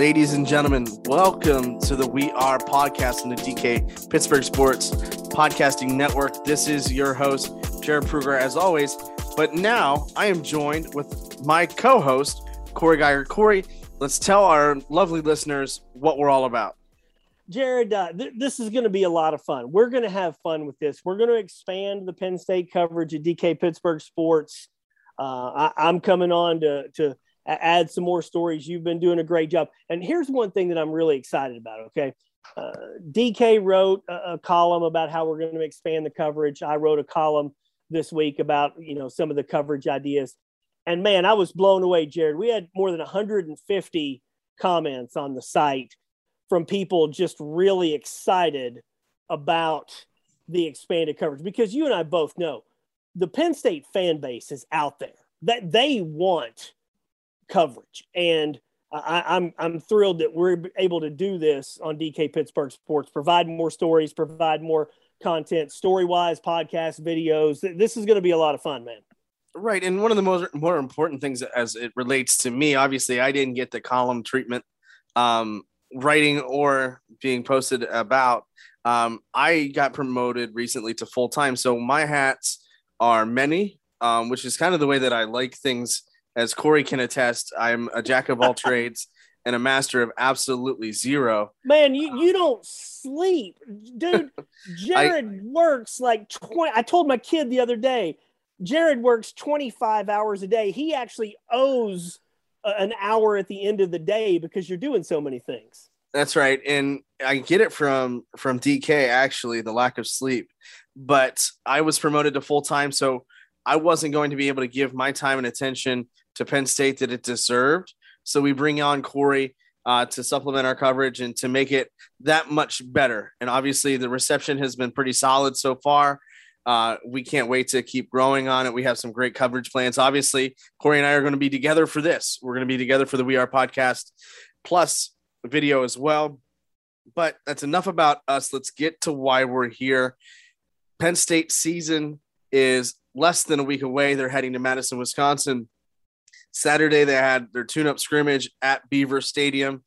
Ladies and gentlemen, welcome to the We Are podcast on the DK Pittsburgh Sports Podcasting Network. This is your host, Jared Pruger, as always. But now I am joined with my co host, Corey Giger. Corey, let's tell our lovely listeners what we're all about. Jared, uh, th- this is going to be a lot of fun. We're going to have fun with this. We're going to expand the Penn State coverage of DK Pittsburgh Sports. Uh, I- am coming on to, to add some more stories. You've been doing a great job. And here's one thing that I'm really excited about. Okay. Uh, DK wrote a, a, column about how we're going to expand the coverage. I wrote a column this week about, you know, some of the coverage ideas. And man, I was blown away, Jared. We had more than 150 comments on the site from people just really excited about the expanded coverage because you and I both know the Penn State fan base is out there that they want coverage. And I, I'm I'm thrilled that we're able to do this on DK Pittsburgh Sports, provide more stories, provide more content, story wise, podcast, videos. This is going to be a lot of fun, man. Right, and one of the most more important things as it relates to me, obviously, I didn't get the column treatment, um, writing or being posted about. Um, I got promoted recently to full time, so my hats are many, um, which is kind of the way that I like things as Corey can attest, I'm a jack of all trades and a master of absolutely zero. Man, you, you don't sleep, dude. Jared I, works like 20. I told my kid the other day, Jared works 25 hours a day. He actually owes an hour at the end of the day because you're doing so many things. That's right. And I get it from from DK actually, the lack of sleep. But I was promoted to full time, so I wasn't going to be able to give my time and attention to Penn State that it deserved. So we bring on Corey uh, to supplement our coverage and to make it that much better. And obviously, the reception has been pretty solid so far. Uh, we can't wait to keep growing on it. We have some great coverage plans. Obviously, Corey and I are going to be together for this. We're going to be together for the We Are podcast plus video as well. But that's enough about us. Let's get to why we're here. Penn State season is less than a week away. They're heading to Madison, Wisconsin Saturday, they had their tune up scrimmage at Beaver Stadium.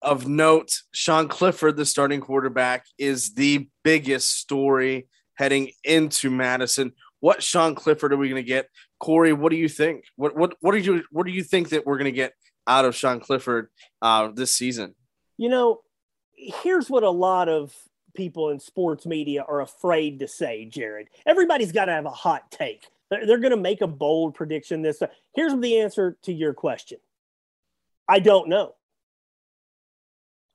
Of note, Sean Clifford, the starting quarterback, is the biggest story heading into Madison. What Sean Clifford are we going to get? Corey, what do you think? What what what do you what do you think that we're going to get out of Sean Clifford uh, this season? You know, here's what a lot of people in sports media are afraid to say, Jared. Everybody's got to have a hot take. They're, they're going to make a bold prediction this. Here's the answer to your question. I don't know.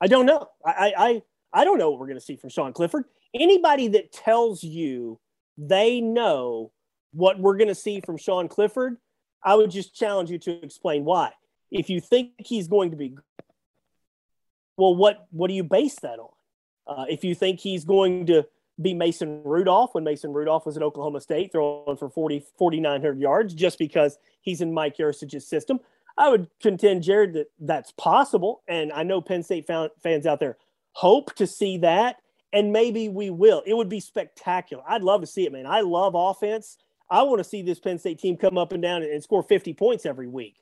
I don't know. I, I, I don't know what we're going to see from Sean Clifford. Anybody that tells you they know what we're going to see from Sean Clifford, I would just challenge you to explain why. If you think he's going to be, well, what what do you base that on? Uh, if you think he's going to be Mason Rudolph when Mason Rudolph was at Oklahoma State throwing for 40, 4,900 yards just because he's in Mike Yurcich's system. I would contend, Jared, that that's possible. And I know Penn State fans out there hope to see that. And maybe we will. It would be spectacular. I'd love to see it, man. I love offense. I want to see this Penn State team come up and down and score 50 points every week.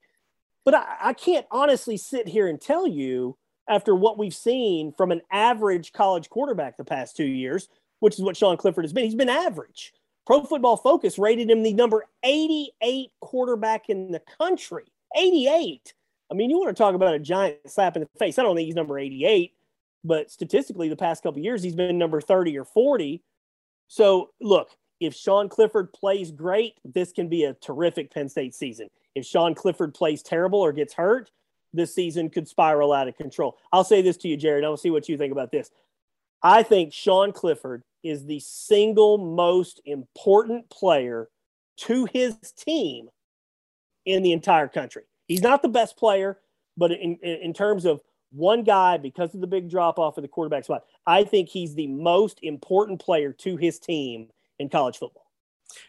But I, I can't honestly sit here and tell you after what we've seen from an average college quarterback the past two years which is what Sean Clifford has been. He's been average. Pro Football Focus rated him the number 88 quarterback in the country. 88. I mean, you want to talk about a giant slap in the face. I don't think he's number 88, but statistically, the past couple years, he's been number 30 or 40. So, look, if Sean Clifford plays great, this can be a terrific Penn State season. If Sean Clifford plays terrible or gets hurt, this season could spiral out of control. I'll say this to you, Jared. I'll see what you think about this. I think Sean Clifford is the single most important player to his team in the entire country. He's not the best player, but in, in terms of one guy, because of the big drop off of the quarterback spot, I think he's the most important player to his team in college football.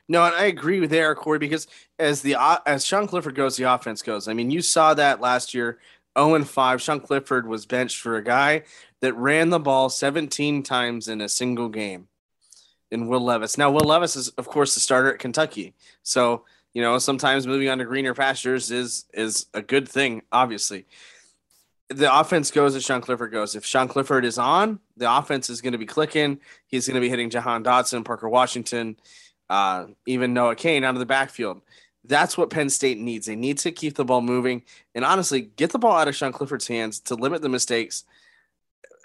No, and I agree with there, Corey, because as the uh, as Sean Clifford goes, the offense goes. I mean, you saw that last year, 0 and 5. Sean Clifford was benched for a guy that ran the ball 17 times in a single game in Will Levis. Now, Will Levis is, of course, the starter at Kentucky. So, you know, sometimes moving on to greener pastures is is a good thing, obviously. The offense goes as Sean Clifford goes. If Sean Clifford is on, the offense is going to be clicking. He's going to be hitting Jahan Dotson, Parker Washington, uh, even Noah Cain out of the backfield. That's what Penn State needs. They need to keep the ball moving and honestly get the ball out of Sean Clifford's hands to limit the mistakes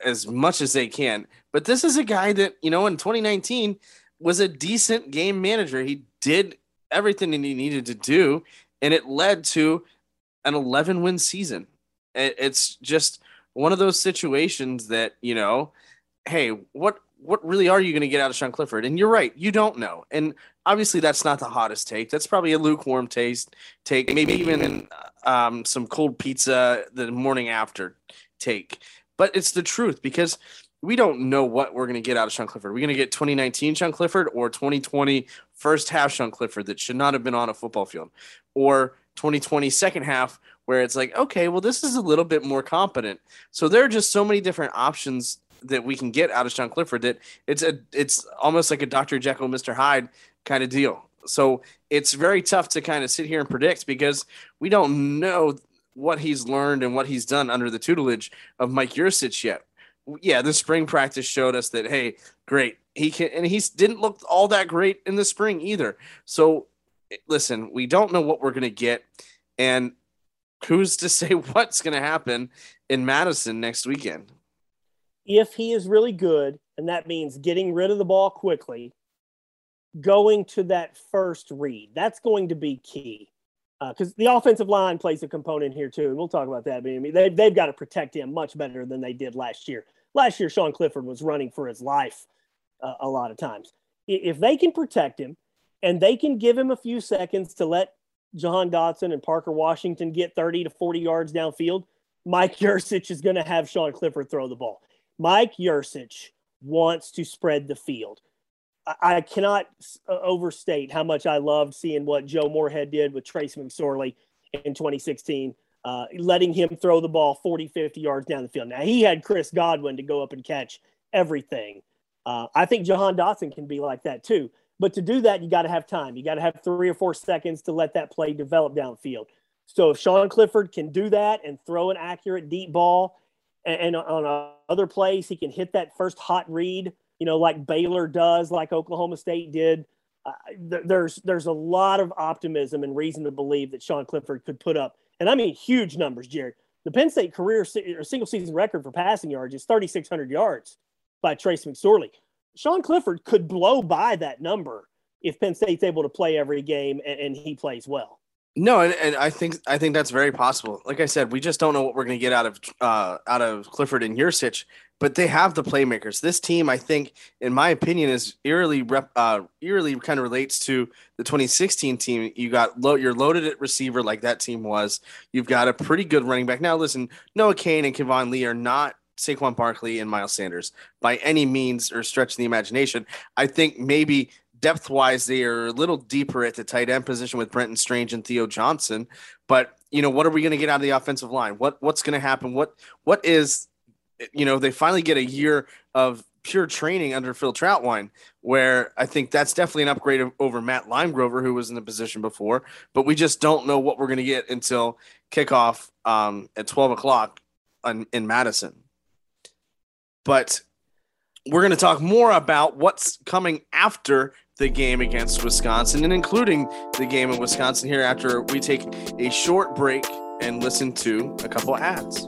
as much as they can. But this is a guy that, you know, in 2019 was a decent game manager. He did everything that he needed to do, and it led to an 11 win season. It's just one of those situations that, you know, hey, what what really are you going to get out of Sean Clifford? And you're right, you don't know. And obviously, that's not the hottest take. That's probably a lukewarm taste take, maybe even um, some cold pizza the morning after take but it's the truth because we don't know what we're going to get out of Sean Clifford. We're going to get 2019 Sean Clifford or 2020 first half Sean Clifford that should not have been on a football field, or 2020 second half where it's like, okay, well, this is a little bit more competent. So there are just so many different options that we can get out of Sean Clifford that it's a it's almost like a Dr. Jekyll, Mr. Hyde kind of deal. So it's very tough to kind of sit here and predict because we don't know what he's learned and what he's done under the tutelage of Mike Yurcich yet. Yeah, the spring practice showed us that hey, great. He can and he didn't look all that great in the spring either. So eh, listen, we don't know what we're going to get and who's to say what's going to happen in Madison next weekend? If he is really good, and that means getting rid of the ball quickly, going to that first read, that's going to be key because uh, the offensive line plays a component here too, and we'll talk about that. I mean, they, they've got to protect him much better than they did last year. Last year, Sean Clifford was running for his life uh, a lot of times. If they can protect him and they can give him a few seconds to let John Dotson and Parker Washington get 30 to 40 yards downfield, Mike Yurcich is going to have Sean Clifford throw the ball. Mike Yurcich wants to spread the field. I cannot uh, overstate how much I loved seeing what Joe Moorhead did with Trace McSorley in 2016, uh, letting him throw the ball 40, 50 yards down the field. Now, he had Chris Godwin to go up and catch everything. Uh, I think Jahan Dotson can be like that too. But to do that, you got to have time. You got to have three or four seconds to let that play develop downfield. So if Sean Clifford can do that and throw an accurate deep ball, and, and on other plays, he can hit that first hot read you know, like Baylor does, like Oklahoma State did. Uh, th- there's there's a lot of optimism and reason to believe that Sean Clifford could put up, and I mean huge numbers, Jared. The Penn State career or single season record for passing yards is 3,600 yards by Trace McSorley. Sean Clifford could blow by that number if Penn State's able to play every game and, and he plays well. No, and, and, I think I think that's very possible. Like I said, we just don't know what we're going to get out of uh, out of Clifford and Yurcich but they have the playmakers. This team, I think, in my opinion, is eerily rep, uh, eerily kind of relates to the 2016 team. You got lo- you're loaded at receiver like that team was. You've got a pretty good running back. Now, listen, Noah Cain and Keyvone Lee are not Saquon Barkley and Miles Sanders by any means or stretch of the imagination. I think maybe depth wise they are a little deeper at the tight end position with Brenton Strange and Theo Johnson. But you know, what are we going to get out of the offensive line? What what's going to happen? What what is you know, they finally get a year of pure training under Phil Trautwein, where I think that's definitely an upgrade over Matt Limegrover, who was in the position before. But we just don't know what we're going to get until kickoff um, at 12 o'clock on, in Madison. But we're going to talk more about what's coming after the game against Wisconsin and including the game in Wisconsin here after we take a short break and listen to a couple ads.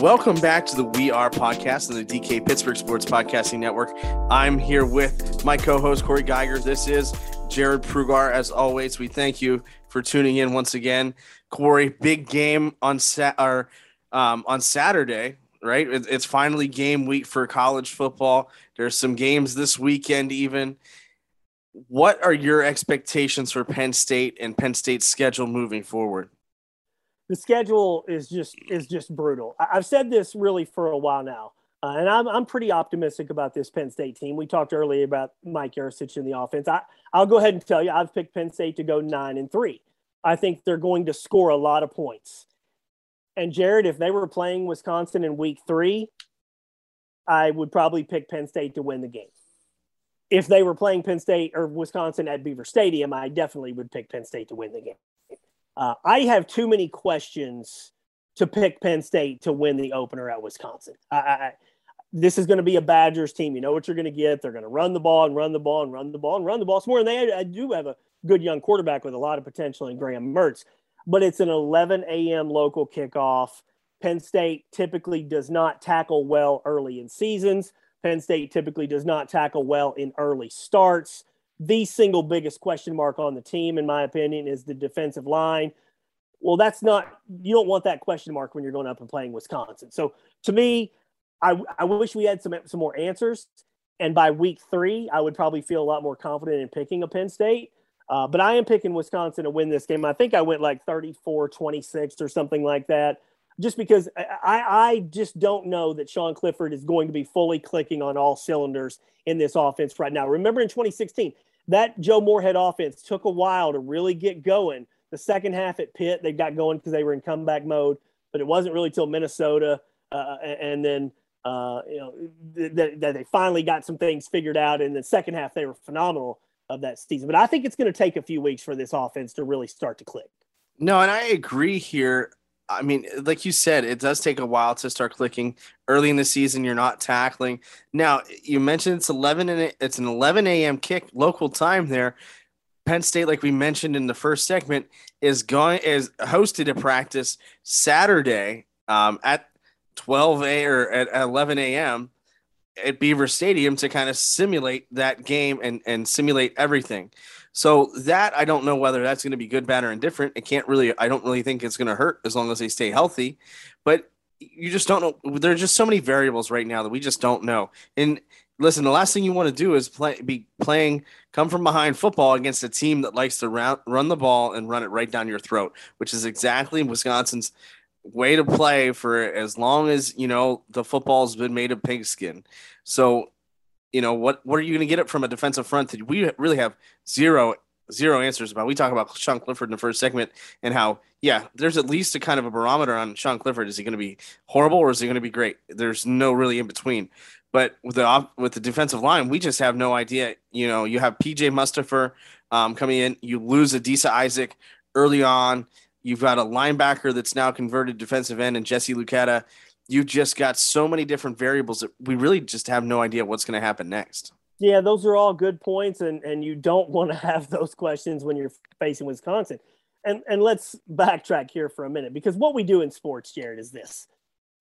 Welcome back to the We Are podcast on the DK Pittsburgh Sports Podcasting Network. I'm here with my co-host Corey Giger. This is Jared Prugar. As always, we thank you for tuning in once again. Corey, big game on sat or um, on Saturday, right? It's finally game week for college football. There's some games this weekend, even. What are your expectations for Penn State and Penn State's schedule moving forward? The schedule is just is just brutal. I've said this really for a while now, uh, and I'm I'm pretty optimistic about this Penn State team. We talked earlier about Mike Yurcich in the offense. I I'll go ahead and tell you I've picked Penn State to go nine and three. I think they're going to score a lot of points. And Jared, if they were playing Wisconsin in Week Three, I would probably pick Penn State to win the game. If they were playing Penn State or Wisconsin at Beaver Stadium, I definitely would pick Penn State to win the game. Uh, I have too many questions to pick Penn State to win the opener at Wisconsin. I, I, this is going to be a Badgers team. You know what you're going to get. They're going to run the ball and run the ball and run the ball and run the ball some more. And they I do have a good young quarterback with a lot of potential in Graham Mertz, but it's an 11 a.m. local kickoff. Penn State typically does not tackle well early in seasons. Penn State typically does not tackle well in early starts the single biggest question mark on the team, in my opinion, is the defensive line. Well, that's not, you don't want that question mark when you're going up and playing Wisconsin. So to me, I, I wish we had some, some more answers. And by week three, I would probably feel a lot more confident in picking a Penn State. Uh, but I am picking Wisconsin to win this game. I think I went like 34 26 or something like that, just because I, I just don't know that Sean Clifford is going to be fully clicking on all cylinders in this offense right now. Remember in 2016, that Joe Moorhead offense took a while to really get going. The second half at Pitt, they got going because they were in comeback mode, but it wasn't really till Minnesota, uh, and then uh, you know that, that they finally got some things figured out. In the second half, they were phenomenal of that season. But I think it's going to take a few weeks for this offense to really start to click. No, and I agree here. I mean, like you said, it does take a while to start clicking. Early in the season, you're not tackling. Now, you mentioned it's 11 and it's an 11 a.m. kick local time there. Penn State, like we mentioned in the first segment, is going is hosted a practice Saturday um, at 12 a or at 11 a.m. at Beaver Stadium to kind of simulate that game and and simulate everything. So that I don't know whether that's going to be good, bad, or indifferent. It can't really. I don't really think it's going to hurt as long as they stay healthy. But you just don't know. There are just so many variables right now that we just don't know. And listen, the last thing you want to do is play be playing come from behind football against a team that likes to round, run the ball and run it right down your throat, which is exactly Wisconsin's way to play for as long as you know the football's been made of pigskin. So you know what what are you going to get it from a defensive front that we really have zero zero answers about. We talk about Sean Clifford in the first segment and how yeah, there's at least a kind of a barometer on Sean Clifford. Is he going to be horrible or is he going to be great? There's no really in between. But with the with the defensive line, we just have no idea. You know, you have PJ Mustipher um, coming in. You lose Adisa Isaac early on. You've got a linebacker that's now converted defensive end and Jesse Luketa you've just got so many different variables that we really just have no idea what's going to happen next. Yeah, those are all good points, and and you don't want to have those questions when you're facing Wisconsin. And and let's backtrack here for a minute because what we do in sports, Jared, is this: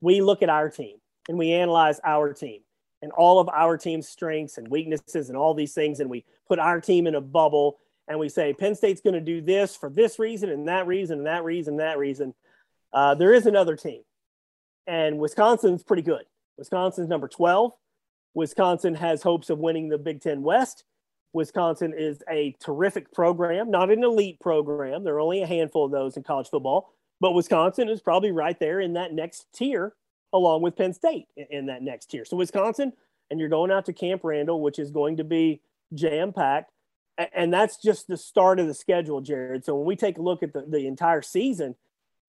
we look at our team and we analyze our team and all of our team's strengths and weaknesses and all these things, and we put our team in a bubble and we say Penn State's going to do this for this reason and that reason and that reason and that reason. Uh, there is another team and Wisconsin's pretty good. Wisconsin's number 12. Wisconsin has hopes of winning the Big Ten West. Wisconsin is a terrific program, not an elite program. There are only a handful of those in college football, but Wisconsin is probably right there in that next tier, along with Penn State in that next tier. So, Wisconsin, and you're going out to Camp Randall, which is going to be jam packed. And that's just the start of the schedule, Jared. So when we take a look at the, the entire season,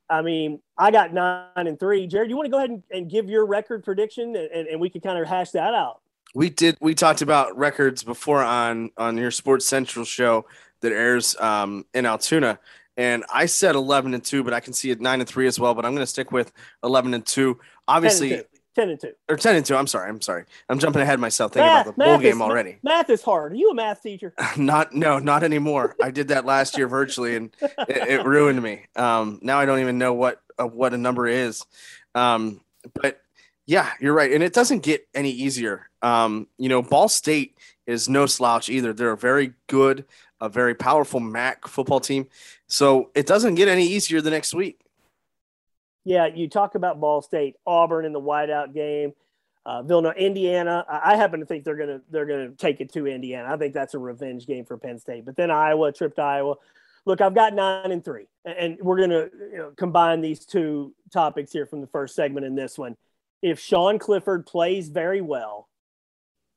I mean, I got nine and three. Jared, you want to go ahead and, and give your record prediction and, and we can kind of hash that out? We did. We talked about records before on on your Sports Central show that airs um, in Altoona, and I said eleven and two, but I can see it nine and three as well. But I'm going to stick with eleven and two. Obviously, 10 and 2. 10 and 2. Or 10 and 2. I'm sorry. I'm sorry. I'm jumping ahead myself thinking math, about the bowl game is, already. Math is hard. Are you a math teacher? not, no, not anymore. I did that last year virtually and it, it ruined me. Um, now I don't even know what, uh, what a number is. Um, but yeah, you're right. And it doesn't get any easier. Um, you know, Ball State is no slouch either. They're a very good, a very powerful MAC football team. So it doesn't get any easier the next week yeah, you talk about Ball State, Auburn in the whiteout game, uh, Villanova, Indiana. I happen to think they're gonna they're gonna take it to Indiana. I think that's a revenge game for Penn State. But then Iowa, trip to Iowa. Look, I've got nine and three, and we're gonna you know, combine these two topics here from the first segment in this one. If Sean Clifford plays very well,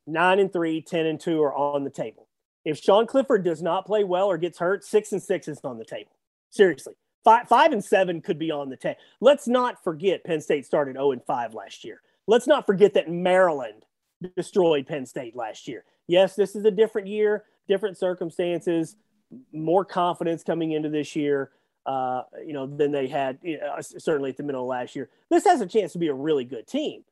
nine and three, 10 and two are on the table. If Sean Clifford does not play well or gets hurt, six and six is on the table. Seriously. Five, five and seven could be on the table. Let's not forget Penn State started 0 and 5 last year. Let's not forget that Maryland destroyed Penn State last year. Yes, this is a different year, different circumstances, more confidence coming into this year, uh, you know, than they had you know, certainly at the middle of last year. This has a chance to be a really good team,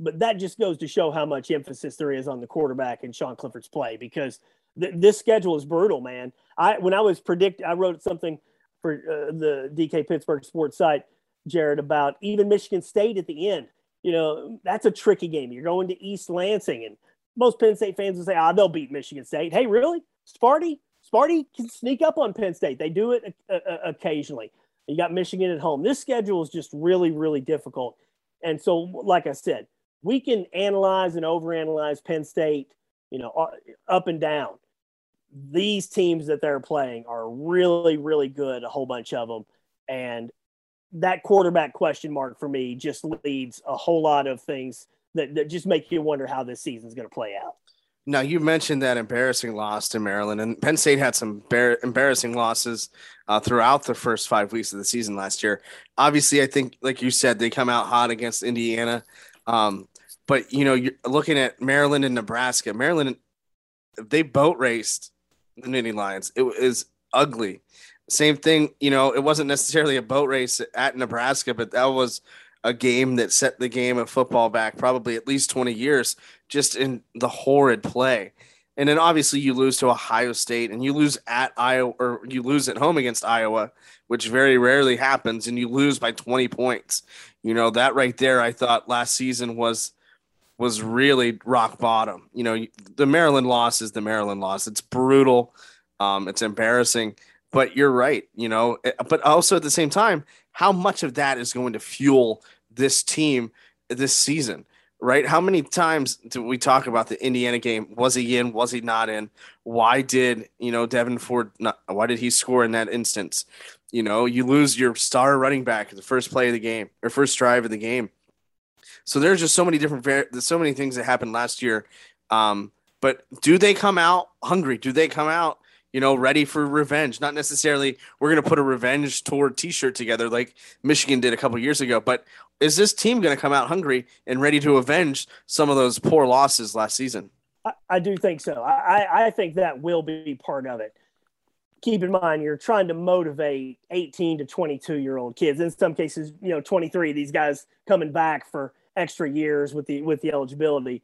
but that just goes to show how much emphasis there is on the quarterback and Sean Clifford's play because th- this schedule is brutal, man. I when I was predict, I wrote something for uh, the DK Pittsburgh sports site, Jared, about even Michigan State at the end. You know, that's a tricky game. You're going to East Lansing, and most Penn State fans will say, ah, they'll beat Michigan State. Hey, really? Sparty? Sparty can sneak up on Penn State. They do it uh, uh, occasionally. You got Michigan at home. This schedule is just really, really difficult. And so, like I said, we can analyze and overanalyze Penn State, you know, up and down these teams that they're playing are really, really good, a whole bunch of them. And that quarterback question mark for me just leads a whole lot of things that, that just make you wonder how this season is going to play out. Now, you mentioned that embarrassing loss to Maryland, and Penn State had some bar- embarrassing losses uh, throughout the first five weeks of the season last year. Obviously, I think, like you said, they come out hot against Indiana. Um, but, you know, you're looking at Maryland and Nebraska. Maryland, they boat raced the Nittany Lions. It was ugly. Same thing, you know, it wasn't necessarily a boat race at Nebraska, but that was a game that set the game of football back probably at least 20 years just in the horrid play. And then obviously you lose to Ohio State and you lose at Iowa or you lose at home against Iowa, which very rarely happens, and you lose by 20 points. You know, that right there, I thought last season was was really rock bottom. You know, the Maryland loss is the Maryland loss. It's brutal. Um, it's embarrassing, but you're right. You know, eh, but also at the same time, how much of that is going to fuel this team this season? Right? How many times do we talk about the Indiana game? Was he in? Was he not in? Why did you know Devyn Ford? Not, why did he score in that instance? You know, you lose your star running back the first play of the game or first drive of the game so there's just so many different, so many things that happened last year. Um, but do they come out hungry? Do they come out, you know, ready for revenge? Not necessarily we're going to put a revenge tour t-shirt together like Michigan did a couple years ago, but is this team going to come out hungry and ready to avenge some of those poor losses last season? I, I do think so. I, I think that will be part of it. Keep in mind, you're trying to motivate 18 to 22 year old kids. In some cases, you know, 23. These guys coming back for extra years with the with the eligibility.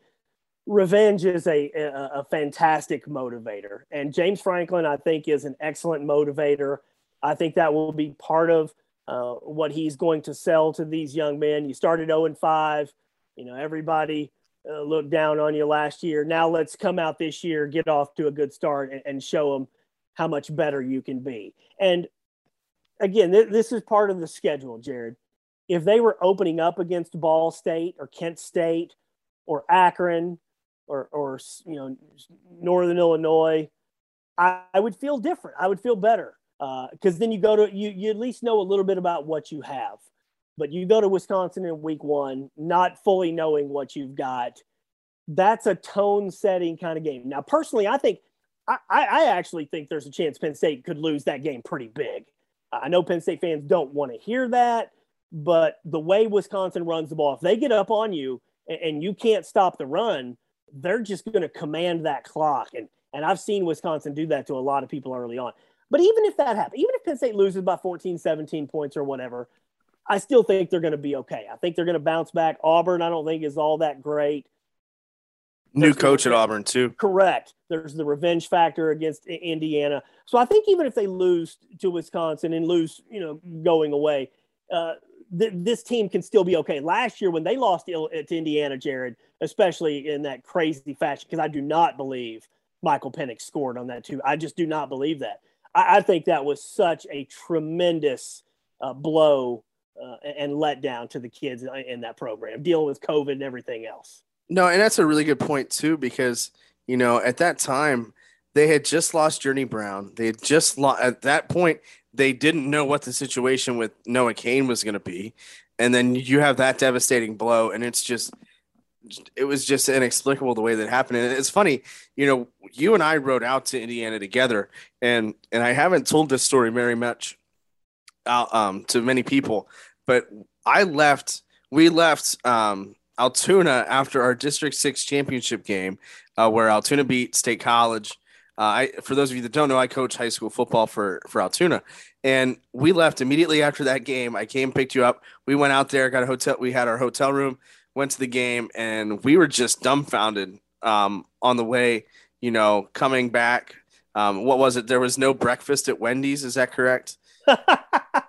Revenge is a, a, a fantastic motivator, and James Franklin, I think, is an excellent motivator. I think that will be part of uh, what he's going to sell to these young men. You started 0 and 5. You know, everybody uh, looked down on you last year. Now let's come out this year, get off to a good start, and, and show them how much better you can be. And again, th- this is part of the schedule, Jared if they were opening up against Ball State or Kent State or Akron or, or you know Northern Illinois, I, I would feel different. I would feel better because uh, then you go to you you at least know a little bit about what you have. But you go to Wisconsin in week one, not fully knowing what you've got. That's a tone setting kind of game. Now, personally, I think I, I actually think there's a chance Penn State could lose that game pretty big. I know Penn State fans don't want to hear that, but the way Wisconsin runs the ball, if they get up on you and, and you can't stop the run, they're just going to command that clock. And and I've seen Wisconsin do that to a lot of people early on. But even if that happens, even if Penn State loses by 14, 17 points or whatever, I still think they're going to be okay. I think they're going to bounce back. Auburn, I don't think is all that great. New There's coach at Auburn too. Correct. There's the revenge factor against Indiana. So I think even if they lose to Wisconsin and lose, you know, going away, uh, th- this team can still be okay. Last year when they lost to, to Indiana, Jared, especially in that crazy fashion, because I do not believe Michael Penix scored on that too. I just do not believe that. I, I think that was such a tremendous uh, blow uh, and letdown to the kids in that program, dealing with COVID and everything else. No, and that's a really good point too, because you know at that time they had just lost Journey Brown. They had just lost at that point. They didn't know what the situation with Noah Cain was going to be, and then you have that devastating blow, and it's just it was just inexplicable the way that happened. And it's funny, you know, you and I rode out to Indiana together, and and I haven't told this story very much out, um, to many people, but I left. We left um, Altoona after our District Six championship game, uh, where Altoona beat State College. Uh, I, for those of you that don't know, I coach high school football for for Altoona, and we left immediately after that game. I came, picked you up. We went out there, got a hotel. We had our hotel room, went to the game, and we were just dumbfounded um, on the way. You know, coming back. Um, what was it? There was no breakfast at Wendy's. Is that correct? I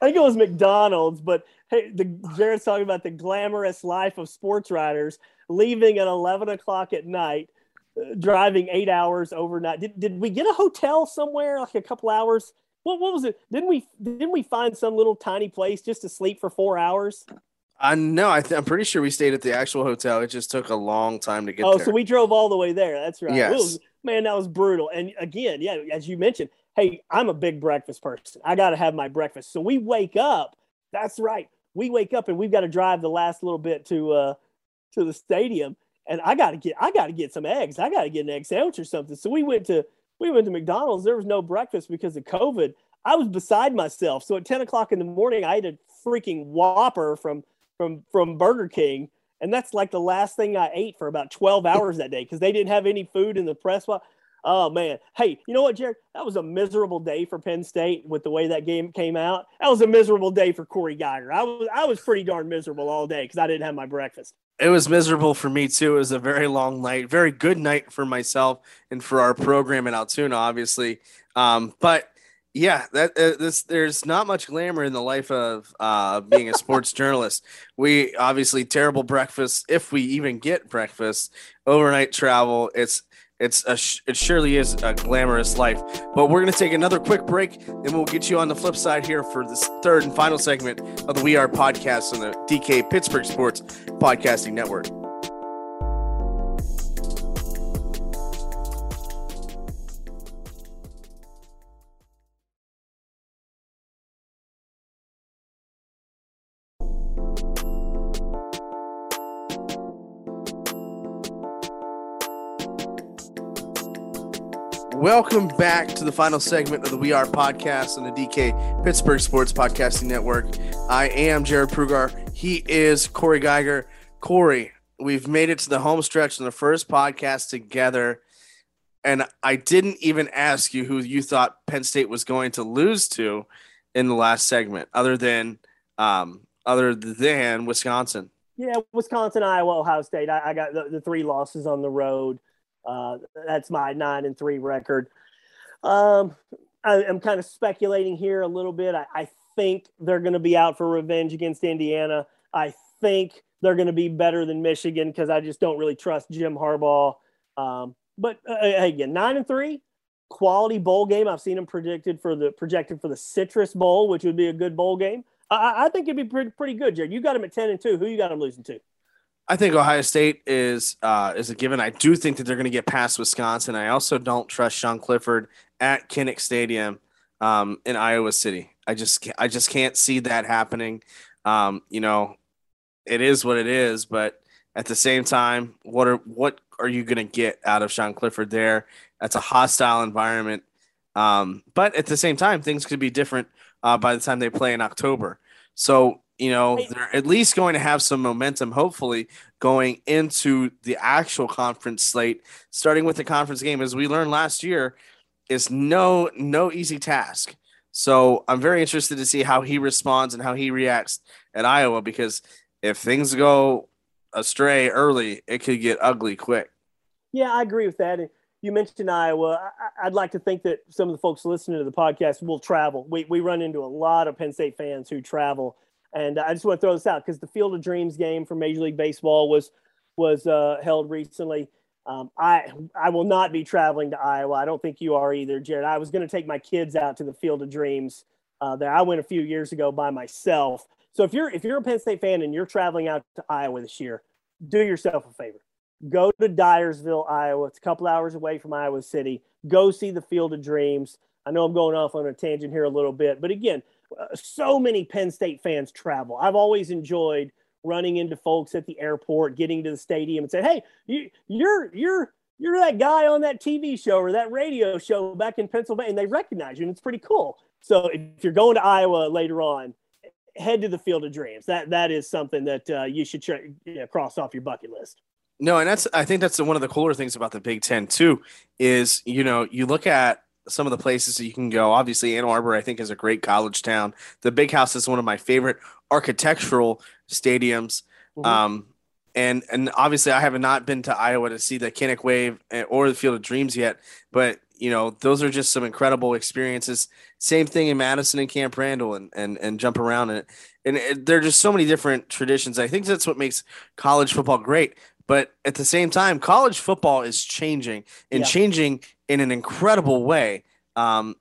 think it was McDonald's, but hey, the Jared's talking about the glamorous life of sports writers, leaving at eleven o'clock at night, driving eight hours overnight. Did, did we get a hotel somewhere like a couple hours? What, what was it? Didn't we didn't we find some little tiny place just to sleep for four hours? I know. I th- I'm pretty sure we stayed at the actual hotel. It just took a long time to get there. oh, there. so we drove all the way there. That's right. Yes. Was, man, that was brutal. And again, yeah, as you mentioned, hey, I'm a big breakfast person. I got to have my breakfast. So we wake up. That's right. We wake up and we've got to drive the last little bit to uh to the stadium. And I got to get I got to get some eggs. I got to get an egg sandwich or something. So we went to we went to McDonald's. There was no breakfast because of COVID. I was beside myself. So at 10 o'clock in the morning, I ate a freaking Whopper from from from Burger King, and that's like the last thing I ate for about 12 hours that day because they didn't have any food in the press. Oh man. Hey, you know what, Jared? That was a miserable day for Penn State with the way that game came out. That was a miserable day for Corey Giger. I was I was pretty darn miserable all day because I didn't have my breakfast. It was miserable for me too. It was a very long night, very good night for myself and for our program in Altoona, obviously. Um, but yeah, that uh, this there's not much glamour in the life of uh, being a sports journalist. We obviously terrible breakfast if we even get breakfast, overnight travel. It's it's a it surely is a glamorous life. But we're gonna take another quick break, and we'll get you on the flip side here for this third and final segment of the We Are podcast on the DK Pittsburgh Sports Podcasting Network. Welcome back to the final segment of the We Are podcast on the DK Pittsburgh Sports Podcasting Network. I am Jared Prugar. He is Corey Giger. Corey, we've made it to the home stretch in the first podcast together. And I didn't even ask you who you thought Penn State was going to lose to in the last segment, other than um, other than Wisconsin. Yeah, Wisconsin, Iowa, Ohio State. I, I got the, the three losses on the road. Uh, that's my nine and three record. Um, I, am kind of speculating here a little bit. I, I think they're going to be out for revenge against Indiana. I think they're going to be better than Michigan because I just don't really trust Jim Harbaugh. Um, but uh, again, nine and three, quality bowl game. I've seen them predicted for the projected for the Citrus Bowl, which would be a good bowl game. I, I think it'd be pretty, pretty good, Jared. You got them at ten and two. Who you got them losing to? I think Ohio State is uh, is a given. I do think that they're going to get past Wisconsin. I also don't trust Sean Clifford at Kinnick Stadium um, in Iowa City. I just I just can't see that happening. Um, you know, it is what it is, but at the same time, what are what are you going to get out of Sean Clifford there? That's a hostile environment. Um, but at the same time, things could be different uh, by the time they play in October. So, you know, they're at least going to have some momentum, hopefully, going into the actual conference slate, starting with the conference game. As we learned last year, is no no easy task. So I'm very interested to see how he responds and how he reacts at Iowa because if things go astray early, it could get ugly quick. Yeah, I agree with that. You mentioned Iowa. I, would like to think that some of the folks listening to the podcast will travel. We, we run into a lot of Penn State fans who travel. And I just want to throw this out because the Field of Dreams game for Major League Baseball was was uh, held recently. Um, I I will not be traveling to Iowa. I don't think you are either, Jared. I was going to take my kids out to the Field of Dreams. Uh, there, I went a few years ago by myself. So if you're if you're a Penn State fan and you're traveling out to Iowa this year, do yourself a favor. Go to Dyersville, Iowa. It's a couple hours away from Iowa City. Go see the Field of Dreams. I know I'm going off on a tangent here a little bit, but again, so many Penn State fans travel. I've always enjoyed running into folks at the airport, getting to the stadium and saying, "Hey, you, you're you're you're that guy on that TV show or that radio show back in Pennsylvania," and they recognize you, and it's pretty cool. So if you're going to Iowa later on, head to the Field of Dreams. That that is something that uh, you should try, you know, cross off your bucket list. No, and that's I think that's one of the cooler things about the Big Ten too. Is you know you look at some of the places that you can go. Obviously, Ann Arbor I think is a great college town. The Big House is one of my favorite architectural stadiums. Mm-hmm. Um, and and obviously I have not been to Iowa to see the Kinnick Wave eh, or the Field of Dreams yet, but you know those are just some incredible experiences. Same thing in Madison and Camp Randall and and and jump around it. And it, there are just so many different traditions. I think that's what makes college football great. But at the same time, college football is changing and yeah. changing in an incredible way. Um,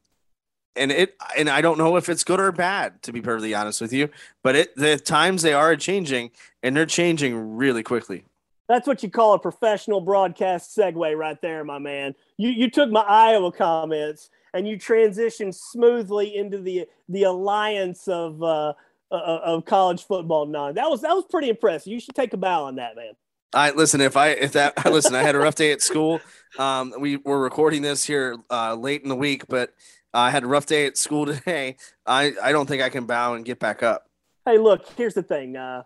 and it and I don't know if it's good or bad to be perfectly honest with you, but it the times they are changing and they're changing really quickly. That's what you call a professional broadcast segue right there, my man. You you took my Iowa comments and you transitioned smoothly into the the alliance of uh, uh of college football non. That was that was pretty impressive. You should take a bow on that, man. I listen. If I if that listen, I had a rough day at school. Um, we were recording this here uh, late in the week, but I had a rough day at school today. I, I don't think I can bow and get back up. Hey, look, here's the thing. Uh,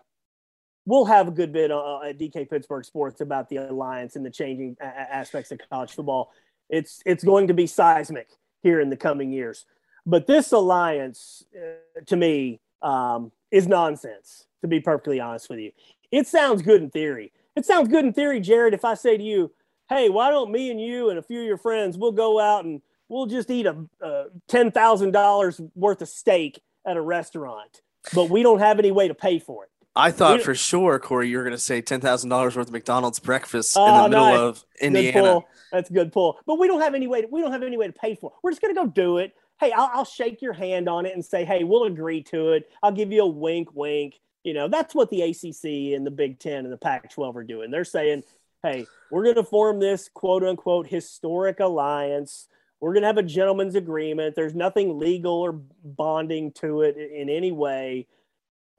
we'll have a good bit uh, at DK Pittsburgh Sports about the alliance and the changing a- aspects of college football. It's it's going to be seismic here in the coming years. But this alliance, uh, to me, um, is nonsense. To be perfectly honest with you, it sounds good in theory. It sounds good in theory, Jared. If I say to you, "Hey, why don't me and you and a few of your friends we'll go out and we'll just eat a, a ten thousand dollars worth of steak at a restaurant, but we don't have any way to pay for it. I thought for sure, Corey, you were going to say ten thousand dollars worth of McDonald's breakfast in the oh, middle nice. of Indiana. Good. That's a good pull. But we don't have any way. To, we don't have any way to pay for it. We're just going to go do it. Hey, I'll, I'll shake your hand on it and say, hey, we'll agree to it. I'll give you a wink, wink. You know, that's what the ACC and the Big Ten and the Pac-12 are doing. They're saying, hey, we're going to form this quote unquote historic alliance we're going to have a gentleman's agreement. There's nothing legal or bonding to it in any way.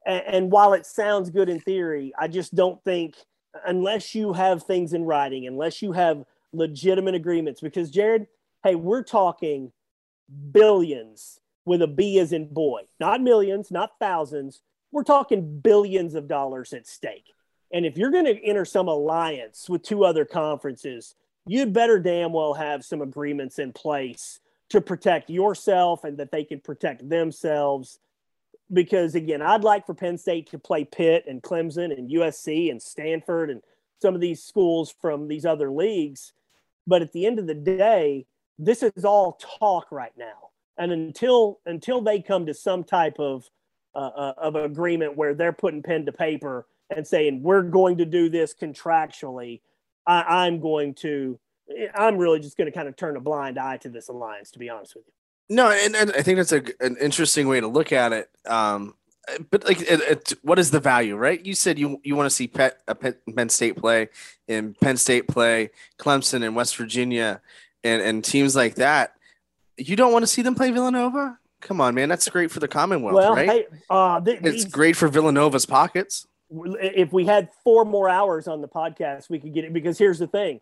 And, and, while it sounds good in theory, I just don't think, unless you have things in writing, unless you have legitimate agreements, because Jared, hey, we're talking billions with a B as in boy, not millions, not thousands. We're talking billions of dollars at stake. And if you're going to enter some alliance with two other conferences, you'd better damn well have some agreements in place to protect yourself and that they can protect themselves. Because again, I'd like for Penn State to play Pitt and Clemson and USC and Stanford and some of these schools from these other leagues. But at the end of the day, this is all talk right now. And until until they come to some type of uh, uh of agreement where they're putting pen to paper and saying we're going to do this contractually, I, I'm going to, I'm really just going to kind of turn a blind eye to this alliance, to be honest with you. No, and, and I think that's a, an interesting way to look at it. Um, but like, it, it, what is the value, right? You said you you want to see Pet, a Penn State play, and Penn State play Clemson and West Virginia, and and teams like that. You don't want to see them play Villanova. Come on, man, that's great for the Commonwealth, well, right? Hey, uh, th- it's these, great for Villanova's pockets if we had four more hours on the podcast, we could get it. Because here's the thing: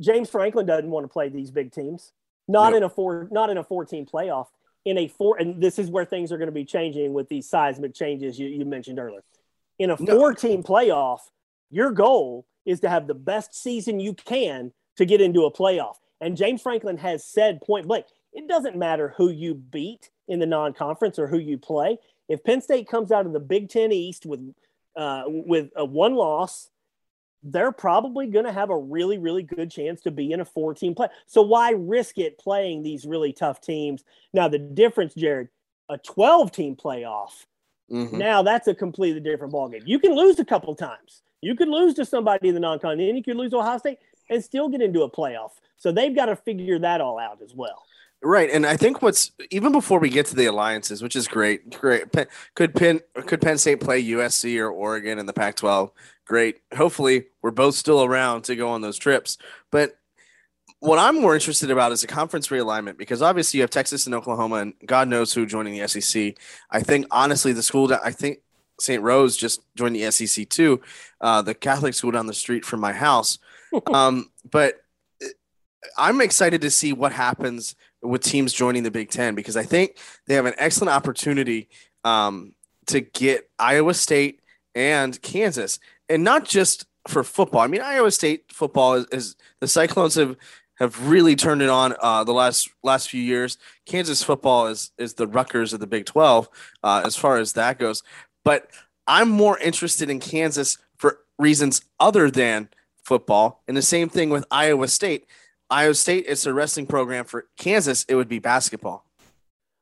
James Franklin doesn't want to play these big teams. Not nope. in a four, not in a four-team playoff. In a four, and this is where things are going to be changing with these seismic changes you, you mentioned earlier. In a four-team playoff, your goal is to have the best season you can to get into a playoff. And James Franklin has said point blank, it doesn't matter who you beat in the non-conference or who you play. If Penn State comes out of the Big Ten East with uh, with a one loss, they're probably going to have a really, really good chance to be in a four team play. So why risk it playing these really tough teams? Now, the difference, Jared, a 12 team playoff, mm-hmm. now that's a completely different ballgame. You can lose a couple times. You could lose to somebody in the non con, then you could lose Ohio State and still get into a playoff. So they've got to figure that all out as well. Right, and I think what's even before we get to the alliances, which is great, great. Could Penn could Penn State play USC or Oregon in the Pac-12? Great. Hopefully, we're both still around to go on those trips. But what I'm more interested about is a conference realignment because obviously you have Texas and Oklahoma, and God knows who joining the SEC. I think honestly, the school that I think St. Rose just joined the SEC too, uh, the Catholic school down the street from my house. um, but uh, I'm excited to see what happens with teams joining the Big Ten because I think they have an excellent opportunity um, to get Iowa State and Kansas, and not just for football. I mean, Iowa State football is, is the Cyclones have have really turned it on uh, the last last few years. Kansas football is is the Rutgers of the Big Twelve uh, as far as that goes. But I'm more interested in Kansas for reasons other than football, and the same thing with Iowa State. Iowa State, it's a wrestling program. For Kansas, it would be basketball.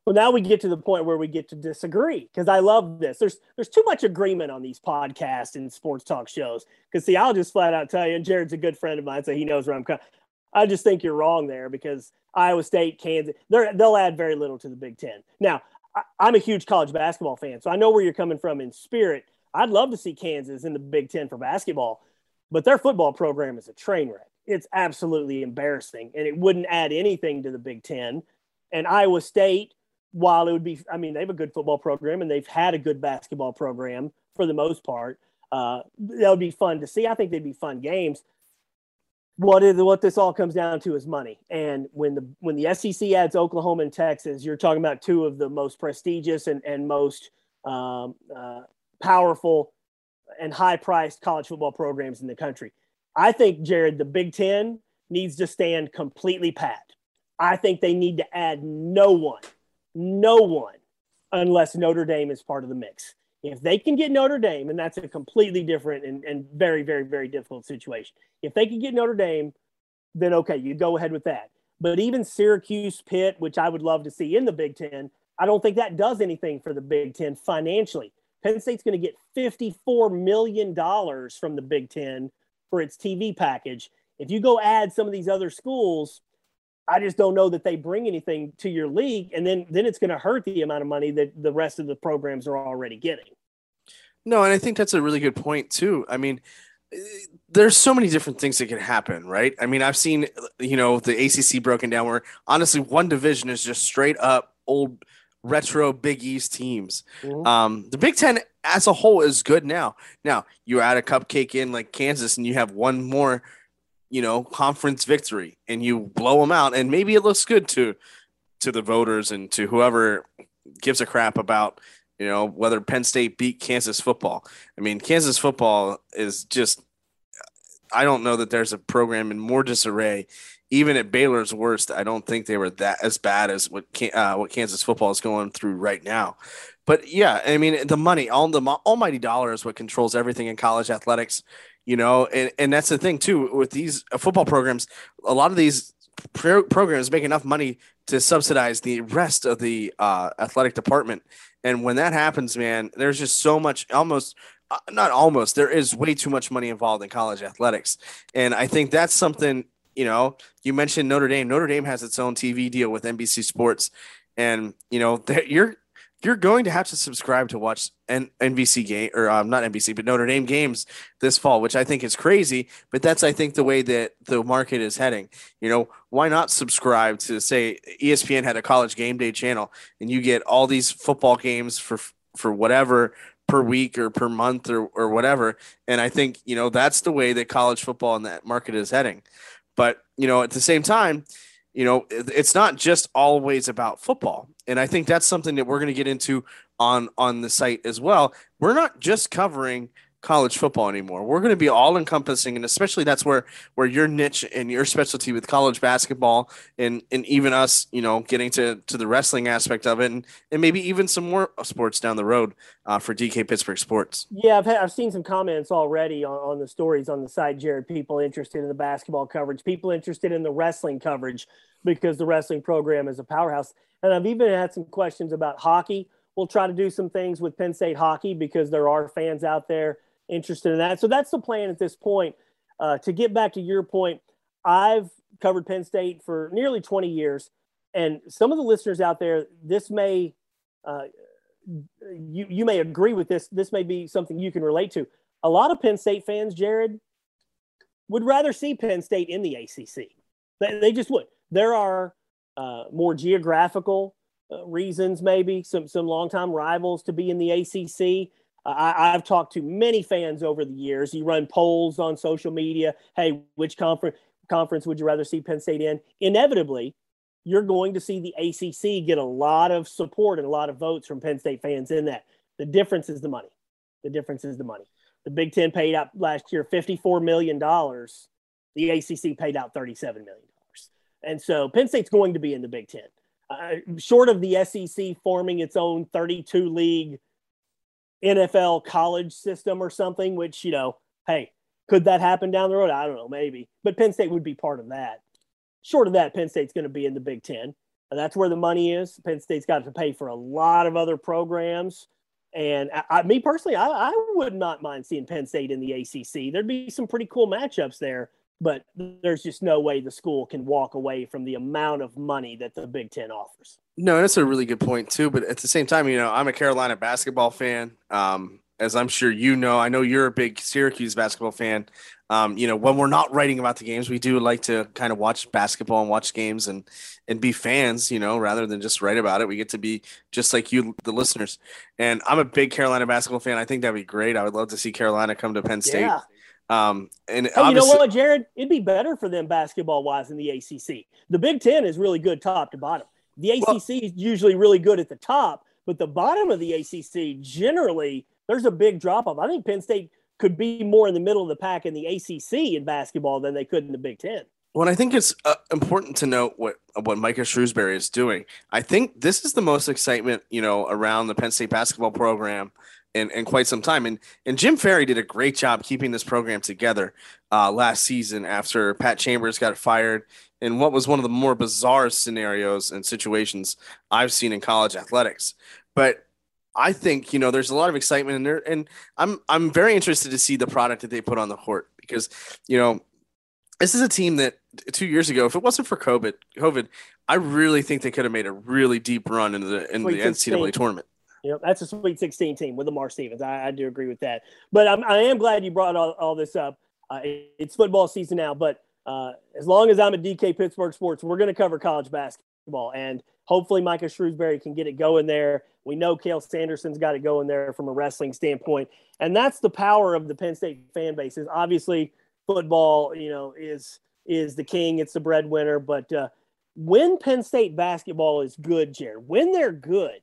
Well, now we get to the point where we get to disagree because I love this. There's there's too much agreement on these podcasts and sports talk shows. Because see, I'll just flat out tell you, and Jared's a good friend of mine, so he knows where I'm coming. I just think you're wrong there because Iowa State, Kansas, they'll add very little to the Big Ten. Now, I, I'm a huge college basketball fan, so I know where you're coming from in spirit. I'd love to see Kansas in the Big Ten for basketball, but their football program is a train wreck it's absolutely embarrassing and it wouldn't add anything to the Big Ten. And Iowa State, while it would be, I mean, they have a good football program and they've had a good basketball program for the most part. Uh, that would be fun to see. I think they'd be fun games. What is what this all comes down to is money. And when the when the SEC adds Oklahoma and Texas, you're talking about two of the most prestigious and and most um, uh, powerful and high priced college football programs in the country I think, Jared, the Big Ten needs to stand completely pat. I think they need to add no one, no one, unless Notre Dame is part of the mix. If they can get Notre Dame, and that's a completely different and, and very, very, very difficult situation. If they can get Notre Dame, then okay, you go ahead with that. But even Syracuse, Pitt, which I would love to see in the Big Ten, I don't think that does anything for the Big Ten financially. Penn State's going to get $54 million from the Big Ten for its TV package. If you go add some of these other schools, I just don't know that they bring anything to your league, and then then it's going to hurt the amount of money that the rest of the programs are already getting. No, and I think that's a really good point too. I mean, there's so many different things that can happen, right? I mean, I've seen you know the ACC broken down where honestly one division is just straight up old retro Big East teams. Mm-hmm. Um, the Big Ten as a whole is good now. Now you add a cupcake in like Kansas, and you have one more, you know, conference victory, and you blow them out, and maybe it looks good to to the voters and to whoever gives a crap about you know whether Penn State beat Kansas football. I mean, Kansas football is just. I don't know that there's a program in more disarray even at Baylor's worst, I don't think they were that as bad as what uh, what Kansas football is going through right now. But yeah, I mean, the money, all the almighty dollar is what controls everything in college athletics, you know, and, and that's the thing too with these uh, football programs. A lot of these pro- programs make enough money to subsidize the rest of the uh, athletic department, and when that happens, man, there's just so much almost uh, not almost there is way too much money involved in college athletics and i think that's something you know, you mentioned Notre Dame. Notre Dame has its own TV deal with NBC Sports, and you know that you're you're going to have to subscribe to watch N- NBC game or um, not NBC, but Notre Dame games this fall, which I think is crazy. But that's I think the way that the market is heading. You know, why not subscribe to say ESPN had a college game day channel and you get all these football games for for whatever per week or per month or, or whatever. And I think, you know, that's the way that college football and that market is heading. But, you know, at the same time, you know, it's not just always about football. And I think that's something that we're going to get into on on the site as well. We're not just covering college football anymore. We're going to be all encompassing, and especially that's where where your niche and your specialty with college basketball, and and even us, you know, getting to to the wrestling aspect of it, and, and maybe even some more sports down the road uh, for DK Pittsburgh Sports. Yeah, I've had, I've seen some comments already on, on the stories on the site, Jared. People interested in the basketball coverage, people interested in the wrestling coverage because the wrestling program is a powerhouse, and I've even had some questions about hockey. We'll try to do some things with Penn State hockey because there are fans out there interested in that. So that's the plan at this point. Uh, to get back to your point, I've covered Penn State for nearly 20 years, and some of the listeners out there, this may uh, you you may agree with this. This may be something you can relate to. A lot of Penn State fans, Jared, would rather see Penn State in the ACC. They, they just would. There are uh, more geographical uh, reasons, maybe some some longtime rivals to be in the ACC. I, have talked to many fans over the years. You run polls on social media. Hey, which conference conference would you rather see Penn State in? Inevitably, you're going to see the ACC get a lot of support and a lot of votes from Penn State fans in that. The difference is the money. The difference is the money. The Big Ten paid out last year $54 million. The ACC paid out $37 million. And so Penn State's going to be in the Big Ten. Uh, short of the SEC forming its own 32 league NFL college system or something, which, you know, hey, could that happen down the road? I don't know, maybe. But Penn State would be part of that. Short of that, Penn State's going to be in the Big Ten. And that's where the money is. Penn State's got to pay for a lot of other programs. And I, I, me personally, I, I would not mind seeing Penn State in the ACC. There'd be some pretty cool matchups there, but there's just no way the school can walk away from the amount of money that the Big Ten offers. No, that's a really good point too. But at the same time, you know, I'm a Carolina basketball fan. Um, as I'm sure you know, I know you're a big Syracuse basketball fan. Um, you know, when we're not writing about the games, we do like to kind of watch basketball and watch games and and be fans, you know, rather than just write about it. We get to be just like you, the listeners. And I'm a big Carolina basketball fan. I think that'd be great. I would love to see Carolina come to Penn State. Yeah. Um, and hey, you know what, Jared? It'd be better for them basketball wise in the ACC. The Big Ten is really good top to bottom. The ACC well, is usually really good at the top, but the bottom of the ACC generally there's a big drop off. I think Penn State could be more in the middle of the pack in the ACC in basketball than they could in the Big Ten. Well, I think it's uh, important to note what what Micah Shrewsberry is doing. I think this is the most excitement, you know, around the Penn State basketball program in, in quite some time. And and Jim Ferry did a great job keeping this program together uh, last season after Pat Chambers got fired in what was one of the more bizarre scenarios and situations I've seen in college athletics. But I think you know there's a lot of excitement in there, and I'm I'm very interested to see the product that they put on the court because you know this is a team that two years ago, if it wasn't for COVID, COVID, I really think they could have made a really deep run into the in the NCAA 16. Yep, that's a Sweet 16 team with Lamar Stevens. I, I do agree with that. But I'm, I am glad you brought all, all this up. Uh, it's football season now, but uh, as long as I'm at DK Pittsburgh Sports, we're going to cover college basketball. And hopefully Micah Shrewsberry can get it going there. We know Cael Sanderson's got it going there from a wrestling standpoint. And that's the power of the Penn State fan base is obviously football, you know, is is the king. It's the breadwinner. But uh, when Penn State basketball is good, Jared, when they're good,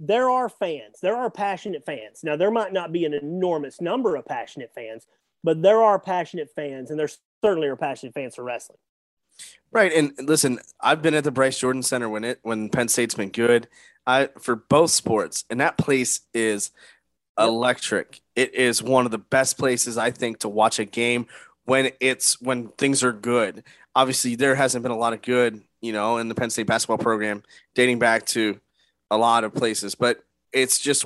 there are fans. There are passionate fans. Now, there might not be an enormous number of passionate fans, but there are passionate fans, and there certainly are passionate fans for wrestling. Right, and listen, I've been at the Bryce Jordan Center when it when Penn State's been good, I for both sports, and that place is electric. It is one of the best places I think to watch a game when it's when things are good. Obviously, there hasn't been a lot of good, you know, in the Penn State basketball program dating back to a lot of places, but it's just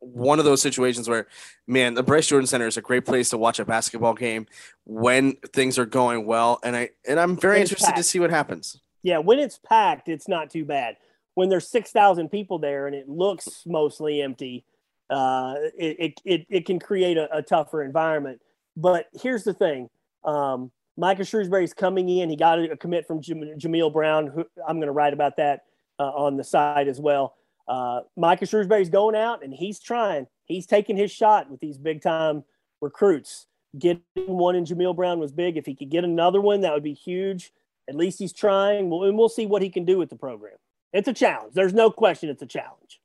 one of those situations where, man, the Bryce Jordan Center is a great place to watch a basketball game when things are going well, and I and I'm very interested to see what happens. Yeah, when it's packed, it's not too bad. When there's six thousand people there and it looks mostly empty, uh, it, it it can create a, a tougher environment. But here's the thing. Um, Micah Shrewsberry's coming in. He got a commit from Jameel Brown. Who, I'm going to write about that uh, on the side as well. uh, Micah Shrewsberry's going out and he's trying. He's taking his shot with these big time recruits. Getting one in Jameel Brown was big. If he could get another one, that would be huge. At least he's trying. We'll, and we'll see what he can do with the program. It's a challenge. There's no question it's a challenge.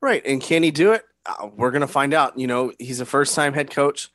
Right. And can he do it? Uh, we're going to find out. You know, he's a first time head coach.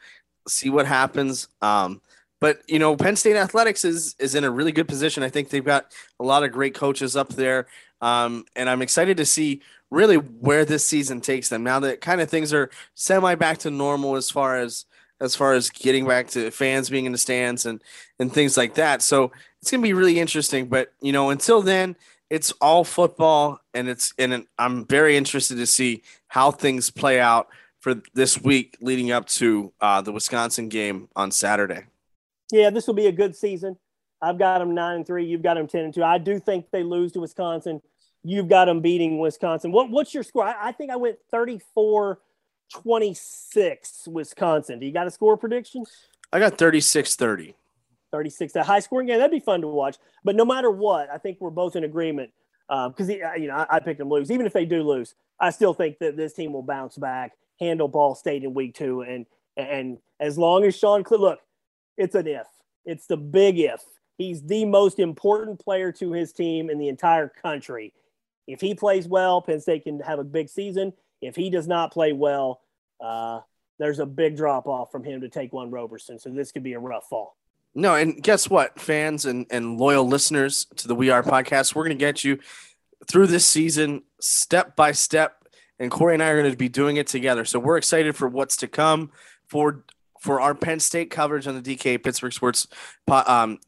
See what happens. Um, but you know, Penn State athletics is is in a really good position. I think they've got a lot of great coaches up there, um, and I'm excited to see really where this season takes them. Now that kind of things are semi back to normal as far as as far as getting back to fans being in the stands and and things like that. So it's gonna be really interesting. But you know, until then, it's all football, and it's and I'm very interested to see how things play out for this week leading up to uh, the Wisconsin game on Saturday yeah, this will be a good season. I've got them nine and three. You've got them ten and two. I do think they lose to Wisconsin. You've got them beating Wisconsin. What, what's your score? I, I think I went 34 26 Wisconsin. Do you got a score prediction? I got 36 30. 36, a high scoring game. That'd be fun to watch. But no matter what, I think we're both in agreement because, um, you know, I, I picked them lose. Even if they do lose, I still think that this team will bounce back, handle Ball State in week two. And, and as long as Sean, look, it's an if. It's the big if. He's the most important player to his team in the entire country. If he plays well, Penn State can have a big season. If he does not play well, uh, there's a big drop off from him to Ta'Quan Roberson. So this could be a rough fall. No, and guess what, fans and, and loyal listeners to the We Are podcast, we're going to get you through this season step by step. And Corey and I are going to be doing it together. So we're excited for what's to come for for our Penn State coverage on the DK Pittsburgh Sports, um,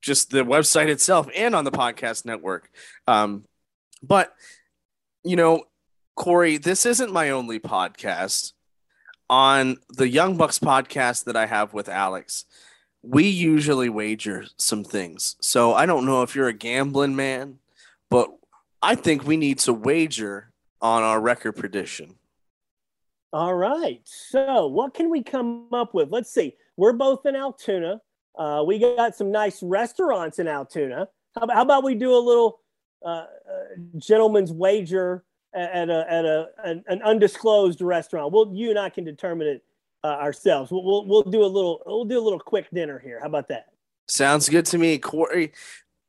just the website itself and on the podcast network. Um, but you know, Corey, this isn't my only podcast. On the Young Bucks podcast that I have with Alex, we usually wager some things. So I don't know if you're a gambling man, but I think we need to wager on our record prediction. All right. So, what can we come up with? Let's see. We're both in Altoona. Uh, we got some nice restaurants in Altoona. How about, how about we do a little uh, uh, gentleman's wager at, a, at a, an, an, undisclosed restaurant? Well, you and I can determine it uh, ourselves. We'll, we'll, we'll do a little we'll do a little quick dinner here. How about that? Sounds good to me, Corey.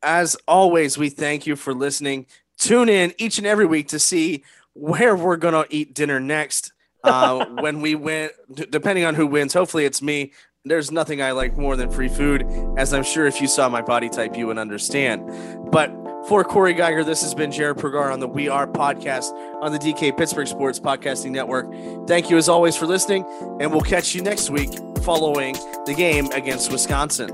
As always, we thank you for listening. Tune in each and every week to see where we're gonna eat dinner next uh, when we win, d- depending on who wins. Hopefully, it's me. There's nothing I like more than free food, as I'm sure if you saw my body type, you would understand. But for Corey Giger, this has been Jared Pergar on the We Are podcast on the DK Pittsburgh Sports Podcasting Network. Thank you as always for listening, and we'll catch you next week following the game against Wisconsin.